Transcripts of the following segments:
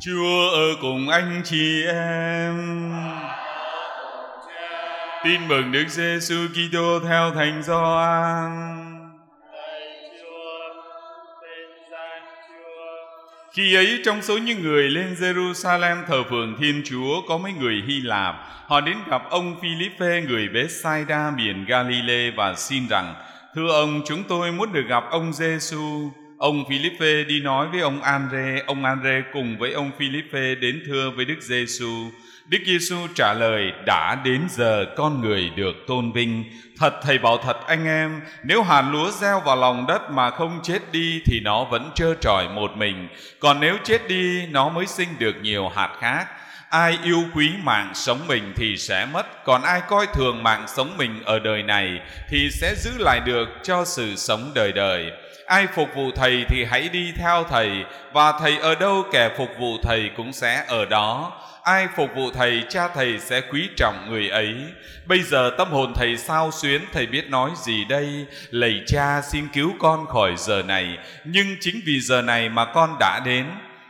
Chúa ở cùng anh chị em. Tin mừng Đức Giêsu Kitô theo Thánh Gioan. Khi ấy trong số những người lên Jerusalem thờ phượng Thiên Chúa có mấy người Hy Lạp. Họ đến gặp ông Philippe người Bethsaida miền Galilee và xin rằng Thưa ông, chúng tôi muốn được gặp ông Giêsu. Ông Philippe đi nói với ông Andre, ông Andre cùng với ông Philippe đến thưa với Đức Giêsu. Đức Giêsu trả lời: đã đến giờ con người được tôn vinh. Thật thầy bảo thật anh em, nếu hạt lúa gieo vào lòng đất mà không chết đi thì nó vẫn trơ trọi một mình, còn nếu chết đi nó mới sinh được nhiều hạt khác. Ai yêu quý mạng sống mình thì sẽ mất, còn ai coi thường mạng sống mình ở đời này thì sẽ giữ lại được cho sự sống đời đời ai phục vụ thầy thì hãy đi theo thầy, và thầy ở đâu kẻ phục vụ thầy cũng sẽ ở đó. Ai phục vụ thầy, cha thầy sẽ quý trọng người ấy. Bây giờ tâm hồn thầy sao xuyến, thầy biết nói gì đây? Lạy cha, xin cứu con khỏi giờ này. Nhưng chính vì giờ này mà con đã đến.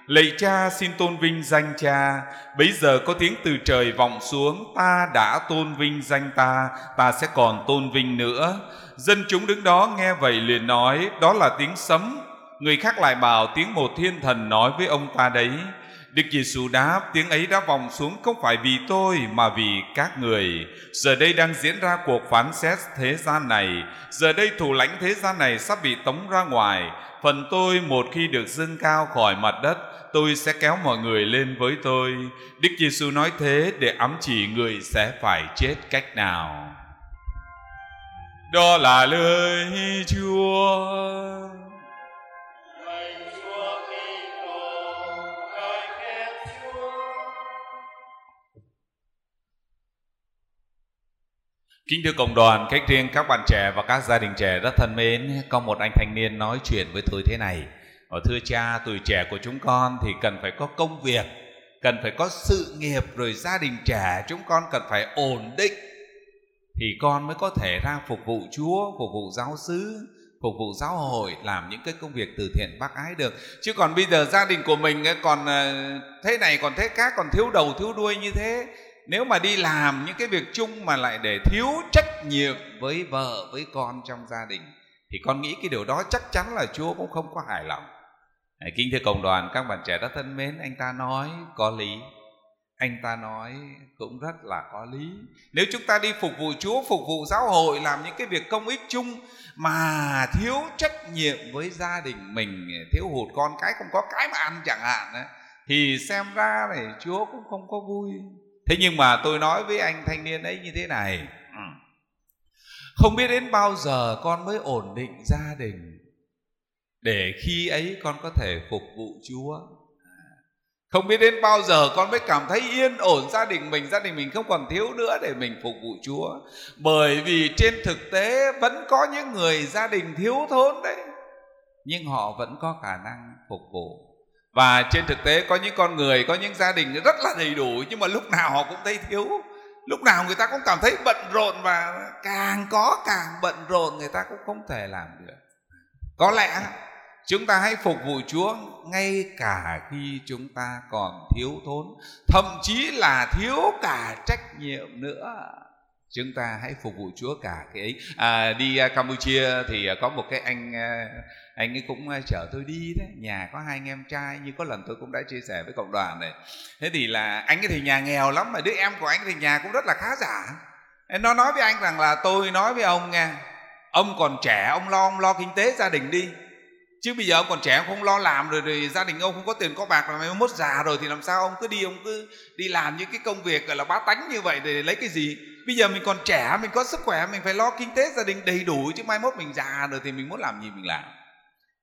Lạy cha, xin tôn vinh danh cha. Bấy giờ có tiếng từ trời vọng xuống, ta đã tôn vinh danh ta ta sẽ còn tôn vinh nữa dân chúng đứng đó nghe vậy liền nói đó là tiếng sấm người khác lại bảo tiếng một thiên thần nói với ông ta đấy Đức Giêsu đáp, tiếng ấy đã vòng xuống không phải vì tôi mà vì các người. Giờ đây đang diễn ra cuộc phán xét thế gian này. Giờ đây thủ lãnh thế gian này sắp bị tống ra ngoài. Phần tôi một khi được dâng cao khỏi mặt đất, tôi sẽ kéo mọi người lên với tôi. Đức Giêsu nói thế để ám chỉ người sẽ phải chết cách nào. Đó là lời Chúa. Kính thưa cộng đoàn, cách riêng các bạn trẻ và các gia đình trẻ rất thân mến, có một anh thanh niên nói chuyện với tôi thế này. Ở thưa cha, tuổi trẻ của chúng con thì cần phải có công việc, cần phải có sự nghiệp rồi gia đình trẻ chúng con cần phải ổn định thì con mới có thể ra phục vụ Chúa, phục vụ giáo xứ, phục vụ giáo hội làm những cái công việc từ thiện bác ái được. Chứ còn bây giờ gia đình của mình ờ, còn ờ, thế này còn thế khác còn thiếu đầu thiếu đuôi như thế. Nếu mà đi làm những cái việc chung mà lại để thiếu trách nhiệm với vợ với con trong gia đình thì con nghĩ cái điều đó chắc chắn là chúa cũng không có hài lòng. Kính thưa cộng đoàn các bạn trẻ đã thân mến anh ta nói có lý anh ta nói cũng rất là có lý. Nếu chúng ta đi phục vụ chúa, phục vụ giáo hội, làm những cái việc công ích chung mà thiếu trách nhiệm với gia đình mình, thiếu hụt con cái, không có cái mà ăn chẳng hạn thì xem ra này chúa cũng không có vui. Thế nhưng mà tôi nói với anh thanh niên ấy như thế này. Ừ. Không biết đến bao giờ con mới ổn định gia đình để khi ấy con có thể phục vụ chúa không biết đến bao giờ con mới cảm thấy yên ổn gia đình mình, gia đình mình không còn thiếu nữa để mình phục vụ chúa. Bởi vì trên thực tế vẫn có những người gia đình thiếu thốn đấy, nhưng họ vẫn có khả năng phục vụ. Và trên thực tế có những con người, có những gia đình rất là đầy đủ, nhưng mà lúc nào họ cũng thấy thiếu. Lúc nào người ta cũng cảm thấy bận rộn và càng có càng bận rộn, người ta cũng không thể làm được. Có lẽ chúng ta hãy phục vụ chúa ngay cả khi chúng ta còn thiếu thốn thậm chí là thiếu cả trách nhiệm nữa. Chúng ta hãy phục vụ chúa cả cái ấy. À, đi à, campuchia thì à, có một cái anh à, anh ấy cũng chở tôi đi đấy. Nhà có hai anh em trai như có lần tôi cũng đã chia sẻ với cộng đoàn này. Thế thì là anh ấy thì nhà nghèo lắm mà đứa em của anh thì nhà cũng rất là khá giả. Nó nói với anh rằng là tôi nói với ông nghe ông còn trẻ ông lo ông lo kinh tế gia đình đi chứ bây giờ ông còn trẻ ông không lo làm rồi rồi gia đình ông không có tiền có bạc rồi mai mốt già rồi thì làm sao ông cứ đi, ông cứ đi làm những cái công việc, gọi là, bá tánh như vậy để lấy cái gì? Bây giờ mình còn trẻ, mình có sức khỏe, mình phải lo kinh tế gia đình đầy đủ chứ mai mốt mình già rồi thì mình muốn làm gì mình làm?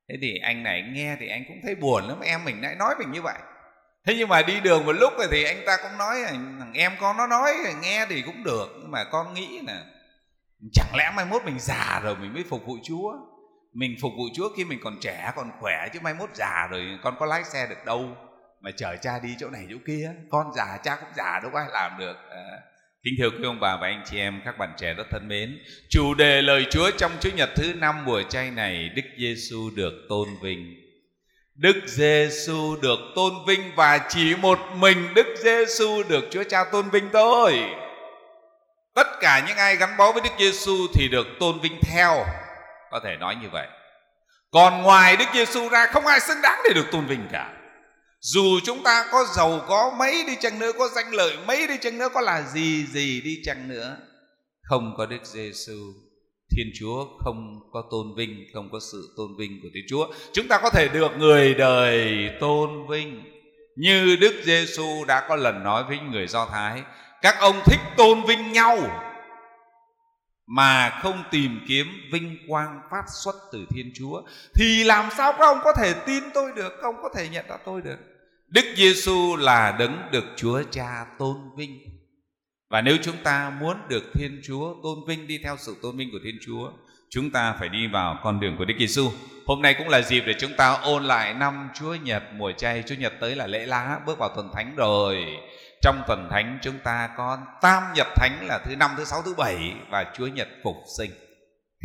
Thế thì anh này nghe thì anh cũng thấy buồn lắm, em mình lại nói mình như vậy. Thế nhưng mà đi đường một lúc rồi thì anh ta cũng nói thằng em con nó nói nghe thì cũng được, nhưng mà con nghĩ là chẳng lẽ mai mốt mình già rồi mình mới phục vụ chúa? Mình phục vụ chúa khi mình còn trẻ còn khỏe chứ mai mốt già rồi con có lái xe được đâu mà chở cha đi chỗ này chỗ kia con già cha cũng già đâu có ai làm được à. Kính thưa quý ông bà và anh chị em, các bạn trẻ rất thân mến, chủ đề lời Chúa trong Chúa Nhật thứ năm mùa chay này, Đức Giêsu được tôn vinh. Đức Giêsu được tôn vinh và chỉ một mình Đức Giêsu được Chúa Cha tôn vinh thôi. Tất cả những ai gắn bó với Đức Giêsu thì được tôn vinh theo, có thể nói như vậy. Còn ngoài Đức Giêsu ra không ai xứng đáng để được tôn vinh cả. Dù chúng ta có giàu có mấy đi chăng nữa, có danh lợi mấy đi chăng nữa, có là gì gì đi chăng nữa, không có Đức Giêsu Thiên Chúa không có tôn vinh, không có sự tôn vinh của Thiên Chúa. Chúng ta có thể được người đời tôn vinh như Đức Giêsu đã có lần nói với người Do Thái, các ông thích tôn vinh nhau mà không tìm kiếm vinh quang phát xuất từ Thiên Chúa thì làm sao các ông có thể tin tôi được, không có thể nhận ra tôi được. Đức Giêsu là đấng được Chúa Cha tôn vinh và nếu chúng ta muốn được Thiên Chúa tôn vinh đi theo sự tôn vinh của Thiên Chúa, chúng ta phải đi vào con đường của Đức Giêsu. Hôm nay cũng là dịp để chúng ta ôn lại năm Chúa Nhật mùa chay. Chúa Nhật tới là lễ lá, bước vào tuần thánh rồi. Trong tuần thánh chúng ta có Tam Nhật Thánh là thứ năm, thứ sáu, thứ bảy và Chúa Nhật phục sinh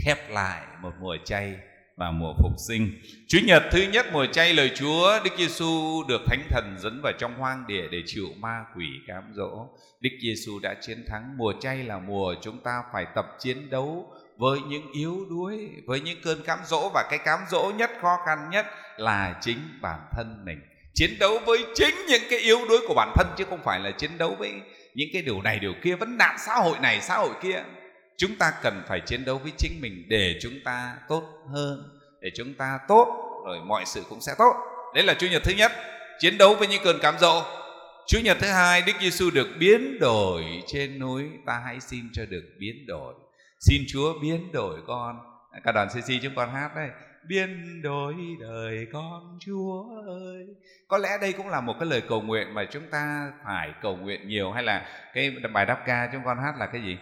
khép lại một mùa chay và mùa phục sinh. Chúa Nhật thứ nhất mùa chay lời Chúa, Đức Giêsu được Thánh Thần dẫn vào trong hoang địa để chịu ma quỷ cám dỗ. Đức Giêsu đã chiến thắng. Mùa chay là mùa chúng ta phải tập chiến đấu với những yếu đuối, với những cơn cám dỗ và cái cám dỗ nhất khó khăn nhất là chính bản thân mình. Chiến đấu với chính những cái yếu đuối của bản thân chứ không phải là chiến đấu với những cái điều này điều kia vấn nạn xã hội này xã hội kia. Chúng ta cần phải chiến đấu với chính mình để chúng ta tốt hơn để chúng ta tốt rồi mọi sự cũng sẽ tốt. Đấy là chủ nhật thứ nhất chiến đấu với những cơn cám dỗ. Chủ nhật thứ hai đức giêsu được biến đổi trên núi. Ta hãy xin cho được biến đổi xin chúa biến đổi con. Cả đoàn cc chúng con hát đấy biến đổi đời con, chúa ơi. Có lẽ đây cũng là một cái lời cầu nguyện mà chúng ta phải cầu nguyện nhiều, hay là cái bài đáp ca chúng con hát là cái gì?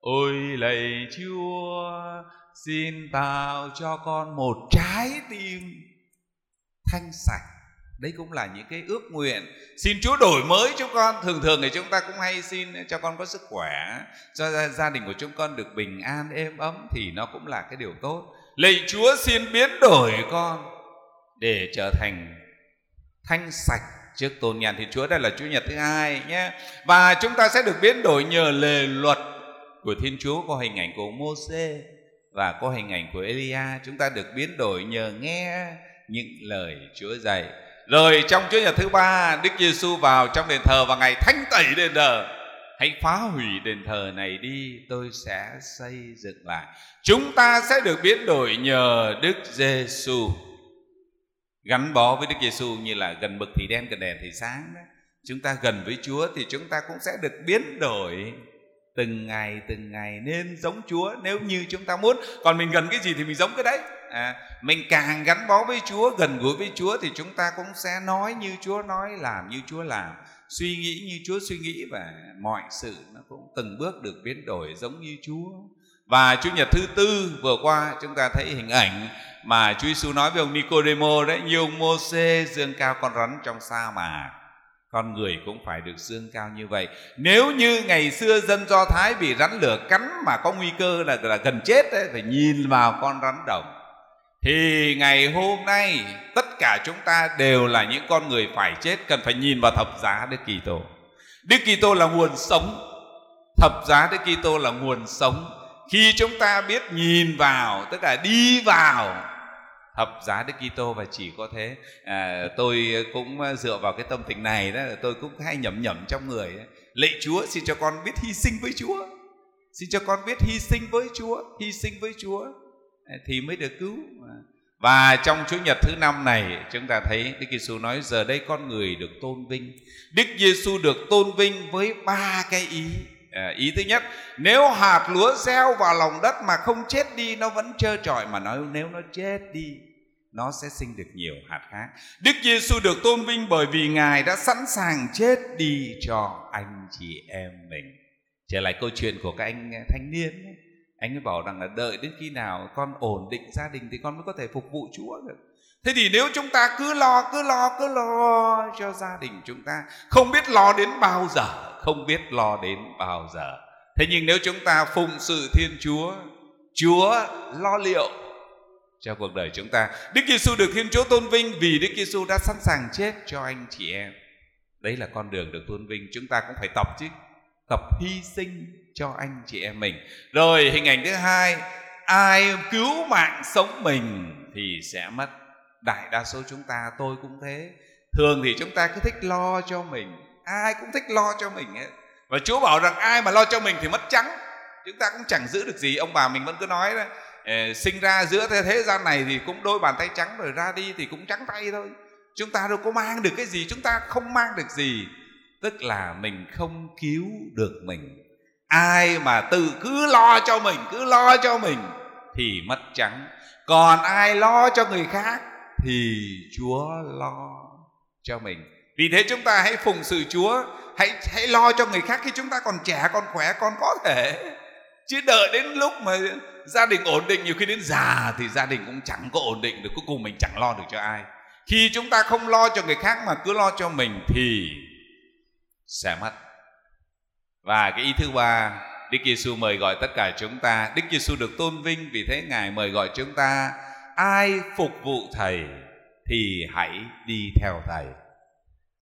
Ôi lạy chúa, xin tạo cho con một trái tim thanh sạch đấy cũng là những cái ước nguyện. Xin chúa đổi mới chúng con. Thường thường thì chúng ta cũng hay xin cho con có sức khỏe, cho gia đình của chúng con được bình an, êm ấm thì nó cũng là cái điều tốt. Lạy chúa xin biến đổi con để trở thành thanh sạch trước tôn nhàn thì chúa. Đây là chủ nhật thứ hai nhé. Và chúng ta sẽ được biến đổi nhờ lề luật của Thiên Chúa. Có hình ảnh của Môsê và có hình ảnh của Elia. Chúng ta được biến đổi nhờ nghe những lời Chúa dạy rồi trong Chúa nhật thứ ba, Đức Giêsu vào trong đền thờ và ngày thánh tẩy đền thờ. Hãy phá hủy đền thờ này đi, tôi sẽ xây dựng lại. Chúng ta sẽ được biến đổi nhờ Đức Giêsu. Gắn bó với Đức Giêsu như là gần bực thì đen, gần đèn thì sáng đó. chúng ta gần với Chúa thì chúng ta cũng sẽ được biến đổi từng ngày từng ngày. Nên giống Chúa nếu như chúng ta muốn. Còn mình gần cái gì thì mình giống cái đấy à, mình càng gắn bó với Chúa gần gũi với Chúa thì chúng ta cũng sẽ nói như Chúa nói làm như Chúa làm. Suy nghĩ như Chúa suy nghĩ và mọi sự nó cũng từng bước được biến đổi giống như Chúa. Và Chủ nhật thứ tư vừa qua chúng ta thấy hình ảnh mà Chúa Giêsu nói với ông Nicodemo đấy như ông Môsê dương cao con rắn trong sa mạc. Con người cũng phải được dương cao như vậy. Nếu như ngày xưa dân do thái bị rắn lửa cắn mà có nguy cơ là là gần chết ấy, phải nhìn vào con rắn đồng thì ngày hôm nay tất cả chúng ta đều là những con người phải chết cần phải nhìn vào thập giá Đức Kitô. Đức Kitô là nguồn sống. Thập giá Đức Kitô là nguồn sống. Khi chúng ta biết nhìn vào, tức là đi vào thập giá Đức Kitô và chỉ có thế à, tôi cũng dựa vào cái tâm tình này đó tôi cũng hay nhẩm nhẩm trong người ấy. lạy Chúa xin cho con biết hy sinh với Chúa xin cho con biết hy sinh với Chúa hy sinh với Chúa Ờ, thì mới được cứu ờ, và trong Chúa Nhật thứ năm này chúng ta thấy Đức Giêsu nói giờ đây con người được tôn vinh. Đức Giêsu được tôn vinh với ba cái ý. À, ý thứ nhất, nếu hạt lúa gieo vào lòng đất mà không chết đi nó vẫn trơ trọi mà nói nếu nó chết đi nó sẽ sinh được nhiều hạt khác. Đức Giêsu được tôn vinh bởi vì Ngài đã sẵn sàng chết đi cho anh chị em mình. Trở lại câu chuyện của các anh thanh niên ấy. Anh ấy bảo rằng là đợi đến khi nào con ổn định gia đình thì con mới có thể phục vụ Chúa được. Thế thì nếu chúng ta cứ lo, cứ lo, cứ lo cho gia đình chúng ta Không biết lo đến bao giờ, không biết lo đến bao giờ Thế nhưng nếu chúng ta phụng sự Thiên Chúa Chúa lo liệu cho cuộc đời chúng ta. Đức Giêsu được Thiên Chúa tôn vinh vì Đức Giêsu đã sẵn sàng chết cho anh chị em. Đấy là con đường được tôn vinh, chúng ta cũng phải tập chứ. Tập hy sinh cho anh chị em mình. Rồi hình ảnh thứ hai, ai cứu mạng sống mình thì sẽ mất. Đại đa số chúng ta tôi cũng thế. Thường thì chúng ta cứ thích lo cho mình, ai cũng thích lo cho mình ấy. Và Chúa bảo rằng ai mà lo cho mình thì mất trắng. Chúng ta cũng chẳng giữ được gì, ông bà mình vẫn cứ nói đấy sinh ra giữa thế, thế gian này thì cũng đôi bàn tay trắng rồi ra đi thì cũng trắng tay thôi chúng ta đâu có mang được cái gì chúng ta không mang được gì tức là mình không cứu được mình ai mà tự cứ lo cho mình, cứ lo cho mình thì mất trắng. Còn ai lo cho người khác thì chúa lo cho mình. Vì thế chúng ta hãy phụng sự chúa, hãy hãy lo cho người khác khi chúng ta còn trẻ, còn khỏe, còn có thể. Chứ đợi đến lúc mà gia đình ổn định, nhiều khi đến già thì gia đình cũng chẳng có ổn định được, cuối cùng mình chẳng lo được cho ai. Khi chúng ta không lo cho người khác mà cứ lo cho mình thì sẽ mất và cái ý thứ ba, Đức Giêsu mời gọi tất cả chúng ta. Đức Giêsu được tôn vinh vì thế Ngài mời gọi chúng ta, ai phục vụ thầy thì hãy đi theo thầy.